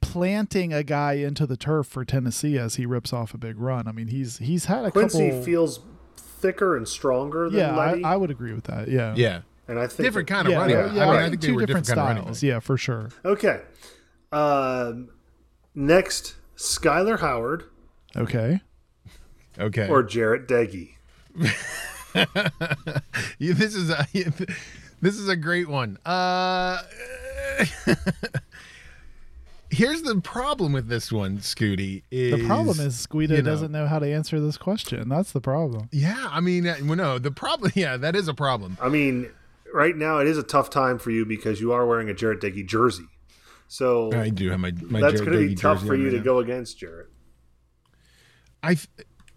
planting a guy into the turf for Tennessee as he rips off a big run. I mean, he's he's had a Quincy couple. feels thicker and stronger than yeah, Leddie. I, I would agree with that. Yeah, yeah. And I think different kind of yeah, running. yeah, back. yeah, I mean, I I think think they two were different different, kind of styles. Yeah, for sure. Okay. Um, next, Skyler Howard Okay. Okay. or Jarret Doege. Yeah, this is a this is a great one. Uh, here's the problem with this one, Scooty. Is, The problem is Guido you know- doesn't know how to answer this question. That's the problem. yeah. I mean, uh, well, no, the problem. Yeah, that is a problem. I mean, right now it is a tough time for you because you are wearing a Jarret Doege jersey. So I do have my my. that's going to be Doege tough for you right to now. go against Jarret. I.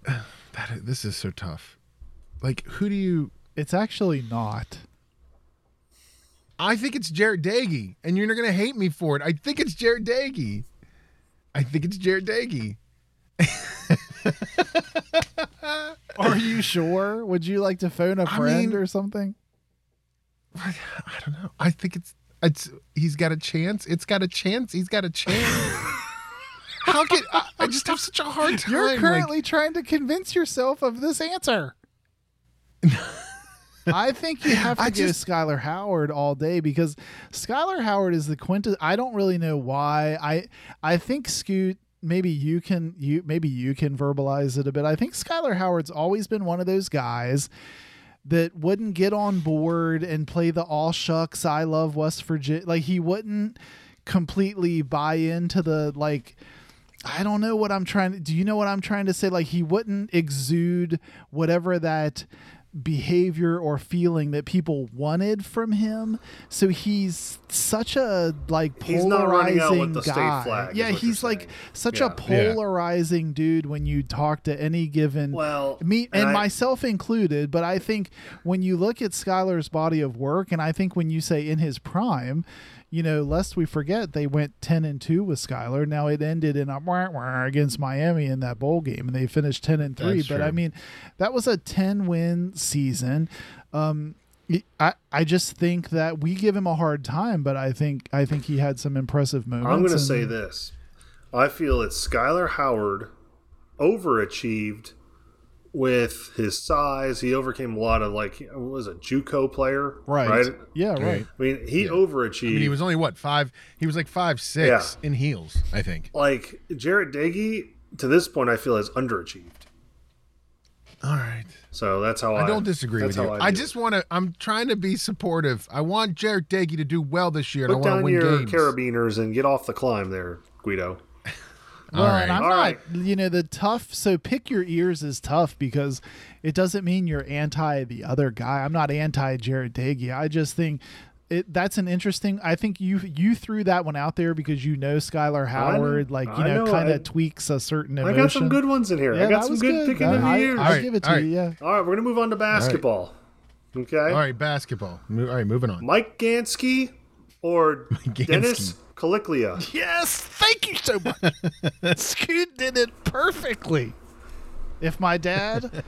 That this is so tough. Like, who do you? It's actually not. I think it's Jarret Doege, and you're not going to hate me for it. I think it's Jarret Doege. I think it's Jarret Doege. Are you sure? Would you like to phone a friend mean- or something? I don't know. I think it's it's he's got a chance. It's got a chance. He's got a chance. How can I, I just have such a hard time? You're like- currently trying to convince yourself of this answer. I think you have to I go just- Skyler Howard all day because Skyler Howard is the quintess. I don't really know why. I I think Scoot. Maybe you can you maybe you can verbalize it a bit. I think Skyler Howard's always been one of those guys that wouldn't get on board and play the all shucks I love West Virginia. Like he wouldn't completely buy into the like I don't know what I'm trying to do you know what I'm trying to say like he wouldn't exude whatever that behavior or feeling that people wanted from him so he's such a like He's not running out with with the state guy. flag, yeah he's like saying. such Yeah. a polarizing dude when you talk to any given Well, me and and, I- myself included but i think when you look at skyler's body of work and i think when you say in his prime you know lest we forget they went 10 and 2 with skyler now it ended in a wah, wah against miami in that bowl game and they finished 10 and 3 That's but i mean that was a 10 win season um I, I just think that we give him a hard time, but I think I think he had some impressive moments. I'm going to and- say this. I feel that Skyler Howard overachieved with his size. He overcame a lot of like what was a JUCO player, right? Right. Yeah, right. I mean, he overachieved. I mean, he was only what five? He was like five six in heels, I think. like Jarret Doege. To this point, I feel has underachieved. All right. So that's how I, I don't disagree with you. how I, just want to. I'm trying to be supportive. I want Jarret Doege to do well this year, it. and I want down to win your games. carabiners and get off the climb there, Guido. Well, All right. and I'm All not, right. you know, the tough. So pick your ears is tough because it doesn't mean you're anti the other guy. I'm not anti Jarret Doege. I just think it. That's an interesting. I think you you threw that one out there because you know Skyler Howard, like you I know, know, kind of tweaks a certain emotion. I got some good ones in here. Yeah, I got some good, picking I, of the I, years. I'll All right, give it to all you. Yeah. All right, we're gonna move on to basketball. Okay. All right, basketball. Mo- All right, moving on. Mike Gansky or Gansky. Dennis Kilicli. Yes, thank you so much. Scoot did it perfectly. If my dad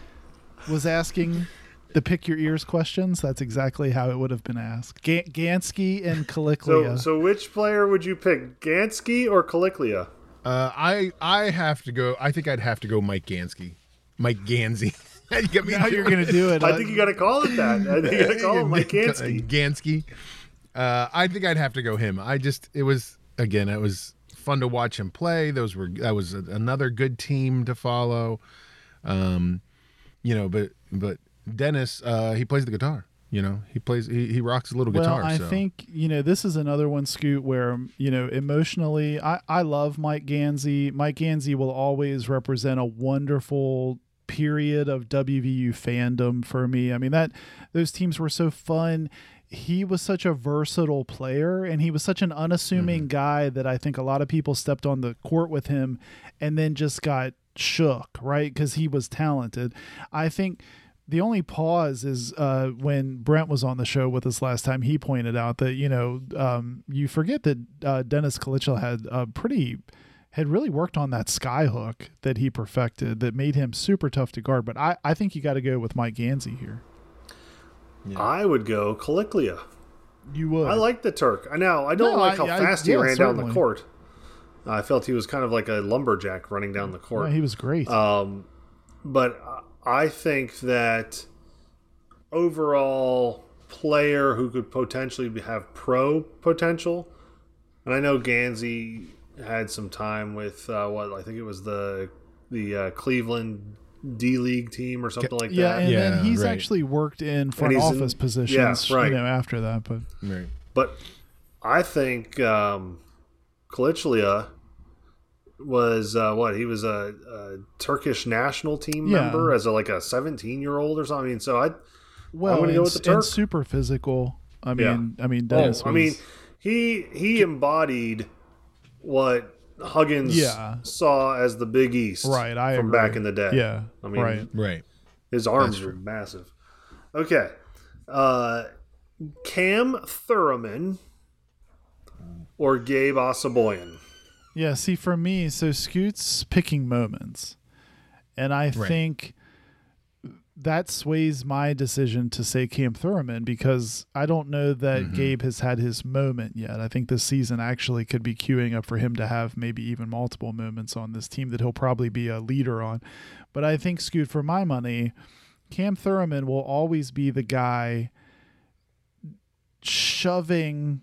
was asking the pick your ears questions, that's exactly how it would have been asked. Ga- Gansky and So, so which player would you pick, Gansky or Kilicli? Uh, I I have to go. I think I'd have to go Mike Gansky. Mike Gansey. you got me now you're doing going to do it. I think you got to call it that. I think you got to call him Mike Gansky. Gansky. Uh, I think I'd have to go him. I just it was again it was fun to watch him play. Those were that was a, another good team to follow. Um, you know, but but Dennis uh, he plays the guitar. You know, he plays he, he rocks a little well, guitar. I so. think you know this is another one, Scoot, where you know emotionally, I I love Mike Gansey. Mike Gansey will always represent a wonderful period of WVU fandom for me. I mean that those teams were so fun. He was such a versatile player, and he was such an unassuming Mm-hmm. guy that I think a lot of people stepped on the court with him, and then just got shook, right? Because he was talented. I think the only pause is uh, when Brent was on the show with us last time. He pointed out that you know um, you forget that uh, Dennis Kilicli had a pretty had really worked on that sky hook that he perfected that made him super tough to guard. But I, I think you got to go with Mike Gansey here. I would go Kilicli. You would. I like the Turk. I know. I don't No, like how I- fast he yeah, ran down the court. I felt he was kind of like a lumberjack running down the court. he was great. Um, but I think that overall player who could potentially have pro potential. And I know Gansey had some time with uh, what I think it was the the uh, Cleveland D League team or something like Yeah, that. and Yeah, then he's right. actually worked in front he's in- office positions, yeah, right. you know, after that. But Right. But I think um, Kilicli was uh, what he was a, a Turkish national team Yeah. member as a like a 17 year old or something. So I well, gonna and, go with the s- and Turk. super physical. I Yeah. mean, I mean, oh, Dennis. I was- mean he he embodied what Huggins Yeah. saw as the Big East right. I from agree. back in the day. Yeah, I mean, right. Right. His arms were massive. Okay. Uh, Cam Thurman or Gabe Osabuohien? Yeah, see, for me, so Scoot's picking moments. And I think that sways my decision to say Cam Thurman because I don't know that mm-hmm. Gabe has had his moment yet. I think this season actually could be queuing up for him to have maybe even multiple moments on this team that he'll probably be a leader on. But I think, Scoot, for my money, Cam Thurman will always be the guy shoving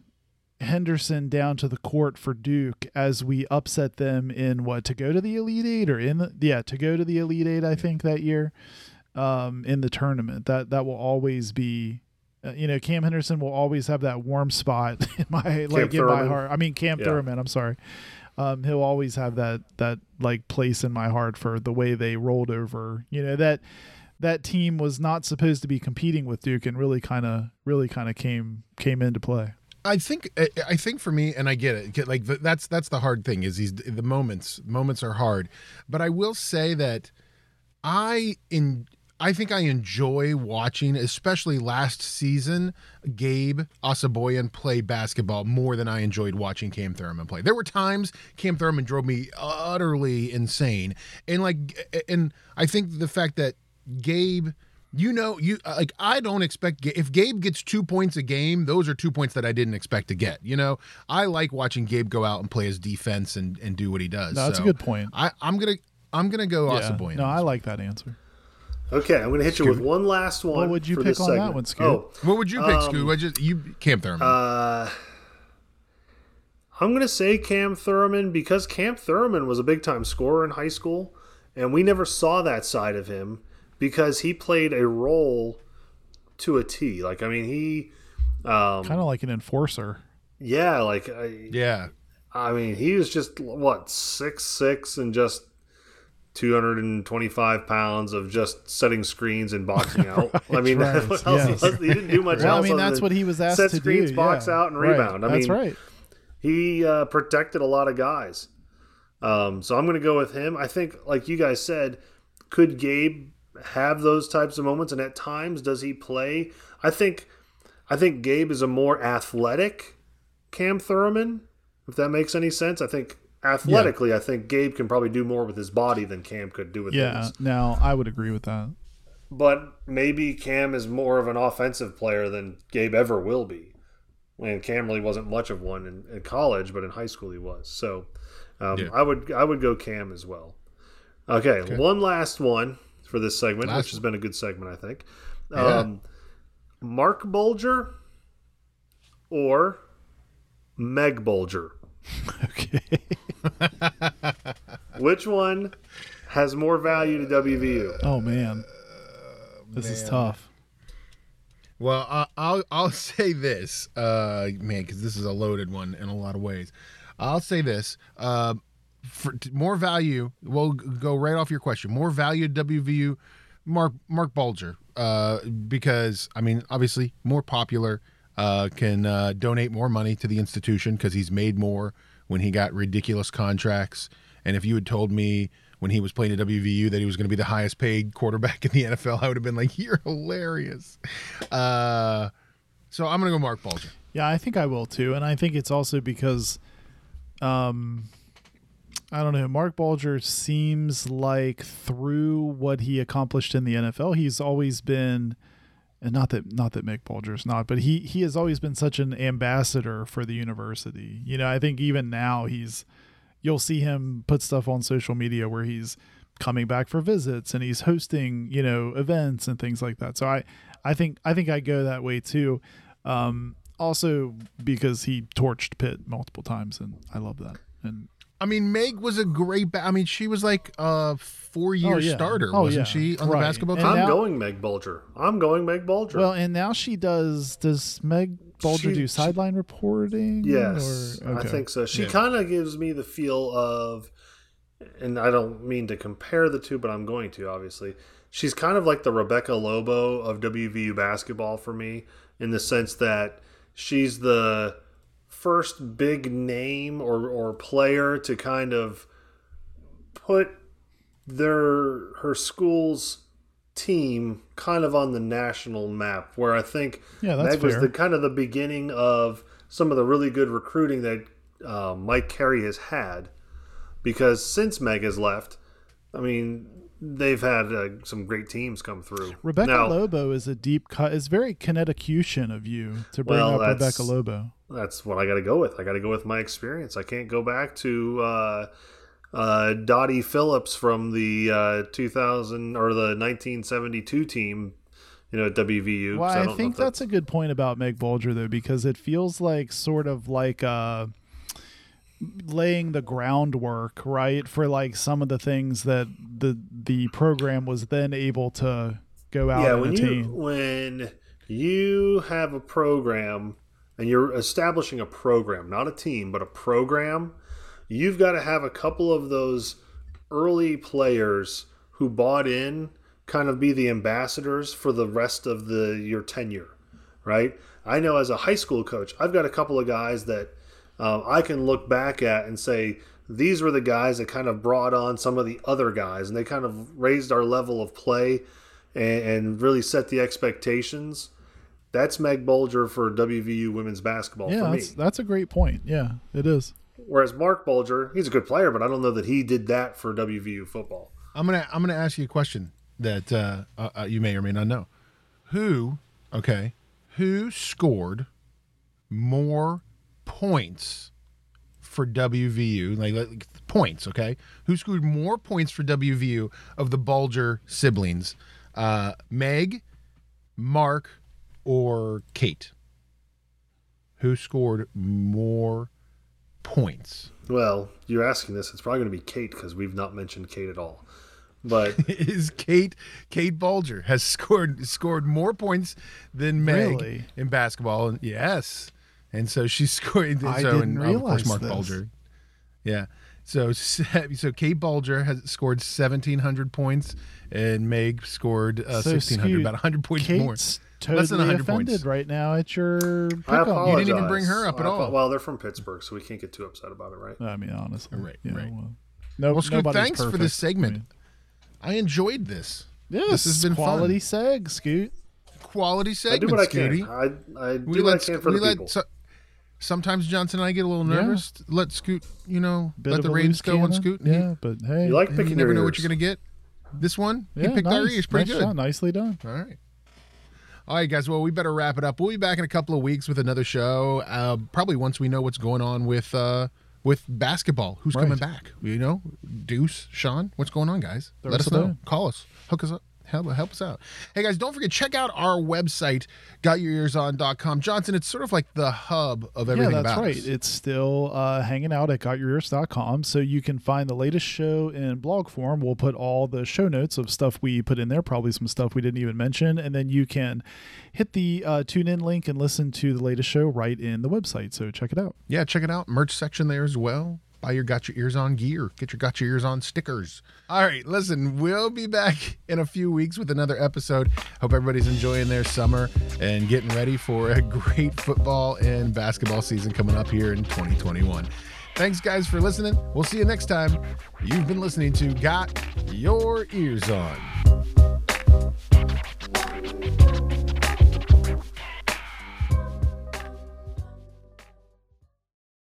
Henderson down to the court for Duke as we upset them in what to go to the Elite Eight or in the yeah to go to the Elite Eight I think that year um, in the tournament that that will always be uh, you know Cam Henderson will always have that warm spot in my like in my heart I mean Cam Yeah. Thurman I'm sorry um, he'll always have that that like place in my heart for the way they rolled over you know that that team was not supposed to be competing with Duke and really kind of really kind of came came into play. I think I- I think for me, and I get it. Like that's that's the hard thing is these the moments. Moments are hard, but I will say that I in I think I enjoy watching, especially last season, Gabe Osabuohien play basketball more than I enjoyed watching Cam Thurman play. There were times Cam Thurman drove me utterly insane, and like, and I think the fact that Gabe you know you like i don't expect if gabe gets two points a game those are two points that i didn't expect to get you know i like watching gabe go out and play his defense and and do what he does No, that's a good point. i i'm gonna i'm gonna go Yeah. Asaboyan. No, I like that answer. Okay, I'm going to hit you with one last one. What would you for pick this on that segment. one, Scoot? Oh, what would you pick Scoot? What just you cam thurman uh, I'm going to say Cam Thurman because Cam Thurman was a big time scorer in high school, and we never saw that side of him because he played a role to a T. Like, I mean, he, um, Kind of like an enforcer. yeah, like, I, yeah I mean, he was just what six six and just. 225 pounds of just setting screens and boxing out. I mean, right, what else yes. was- he didn't do much Well, I mean, that's what he was asked set to screens, do. box yeah. out, and Right, rebound. I That's mean, right. he uh, protected a lot of guys. Um, so I'm going to go with him. I think, like you guys said, could Gabe have those types of moments? And at times, does he play? I think, I think Gabe is a more athletic Cam Thurman. If that makes any sense, I think athletically, I think Gabe can probably do more with his body than Cam could do with Yeah. his. Now I would agree with that. But maybe Cam is more of an offensive player than Gabe ever will be. And Cam really wasn't much of one in, in college, but in high school he was. So um, Yeah. I would I would go Cam as well. Okay, one last one for this segment, Last which has been a good segment, I think. Yeah. Um, Marc Bulger or Meg Bulger. Okay. Which one has more value to WVU? Oh man, this is tough. Well, I I'll I'll say this, uh, man, because this is a loaded one in a lot of ways. I'll say this: uh, for t- more value. We'll g- go right off your question. More value to WVU, Mark Marc Bulger, uh, because I mean, obviously, more popular, uh, can uh, donate more money to the institution because he's made more when he got ridiculous contracts. And if you had told me when he was playing at WVU that he was going to be the highest paid quarterback in the NFL, I would have been like, "You're hilarious." Uh, so I'm going to go Marc Bulger. Yeah, I think I will too, and I think it's also because, um, I don't know. Marc Bulger seems like through what he accomplished in the NFL, he's always been, and not that not that Mick Bulger's not, but he he has always been such an ambassador for the university. You know, I think even now he's, you'll see him put stuff on social media where he's coming back for visits and he's hosting you know events and things like that. So I I think I think I go that way too. Um, also because he torched Pitt multiple times, and I love that. And I mean, Meg was a great. Ba- I mean, she was like a four-year Oh, yeah. starter, Oh, wasn't yeah. she, on Right. the basketball team? I'm now- going Meg Bulger. I'm going Meg Bulger. well, and now she does. Does Meg Bulger She- do sideline reporting? Yes, or, I think so. She Yeah. kind of gives me the feel of, and I don't mean to compare the two, but I'm going to, obviously. She's kind of like the Rebecca Lobo of WVU basketball for me, in the sense that she's the first big name or, or player to kind of put their her school's team kind of on the national map where I think Yeah, that's Meg was the kind of the beginning of some of the really good recruiting that uh, Mike Carey has had because since Meg has left, I mean they've had uh, some great teams come through. Rebecca Now, Lobo is a deep cut. It's very Connecticutian of you to bring Well, up Rebecca Lobo. That's what I got to go with. I got to go with my experience. I can't go back to uh, uh, Dottie Phillips from the uh, 2000 or the 1972 team, you know, at WVU. Well, I, don't think that's a good point about Meg Bulger though, because it feels like sort of like uh, laying the groundwork, right, for like some of the things that the the program was then able to go out yeah. and When attain. you when you have a program and you're establishing a program, not a team, but a program, you've got to have a couple of those early players who bought in kind of be the ambassadors for the rest of the your tenure, right? I know as a high school coach, I've got a couple of guys that um, I can look back at and say these were the guys that kind of brought on some of the other guys, and they kind of raised our level of play and, and really set the expectations. That's Meg Bulger for WVU women's basketball yeah, for me. that's that's a great point. Yeah, it is. Whereas Marc Bulger, he's a good player, but I don't know that he did that for WVU football. I'm gonna I'm gonna ask you a question that uh, uh, uh, you may or may not know. Who, okay, who scored more points for WVU? Like, like points, okay? Who scored more points for WVU of the Bulger siblings? Uh, Meg, Marc, or Kate? Who scored more points? Well, you're asking this. It's probably going to be Kate because we've not mentioned Kate at all. But is Kate Kate Bulger has scored scored more points than Meg Really? in basketball. And yes, and so she scored. I so didn't and, of course Marc this. Bulger. Yeah. So so Kate Bulger has scored seventeen hundred points, and Meg scored uh, So, sixteen hundred, Scoot, about hundred points more. Kate's Less than totally 100 offended points. right now at your I pickup. apologize. didn't even bring her up at I apo- all. Well, they're from Pittsburgh, so we can't get too upset about it, right? I mean, honestly, Right, you know, right. Well, no, Well, Scoot, nobody's thanks for this segment. I mean, I enjoyed this. Yes, This has been fun. quality seg, Scoot. Quality I segment, do what I Scooty. can. I, I do we what I can for we the let people. so- sometimes Johnson and I get a little Yeah. nervous. Let Scoot, you know, Bit let the a reins go on cannon. Scoot. and he- Yeah, but hey, you like picking you never know what you're gonna get. This one, yeah, he picked nice. our ears pretty nice good. Job. Nicely done. All right. All right, guys. Well, we better wrap it up. We'll be back in a couple of weeks with another show. Uh, probably once we know what's going on with uh, with basketball. Who's coming back? You know, Deuce, Sean. What's going on, guys? Let us know. Call us. Hook us up. Help, help us out. Hey guys, don't forget check out our website, gotyourearson.com. Johnson, it's sort of like the hub of everything yeah, that's right. us. It's still uh, hanging out at gotyourears.com. So you can find the latest show in blog form. We'll put all the show notes of stuff we put in there, probably some stuff we didn't even mention. And then you can hit the uh, tune in link and listen to the latest show right in the website. So check it out. Yeah, check it out. Merch section there as well. Buy your Got Your Ears On gear. Get your Got Your Ears On stickers. All right, listen, we'll be back in a few weeks with another episode. Hope everybody's enjoying their summer and getting ready for a great football and basketball season coming up here in 2021. Thanks, guys, for listening. We'll see you next time. You've been listening to Got Your Ears On.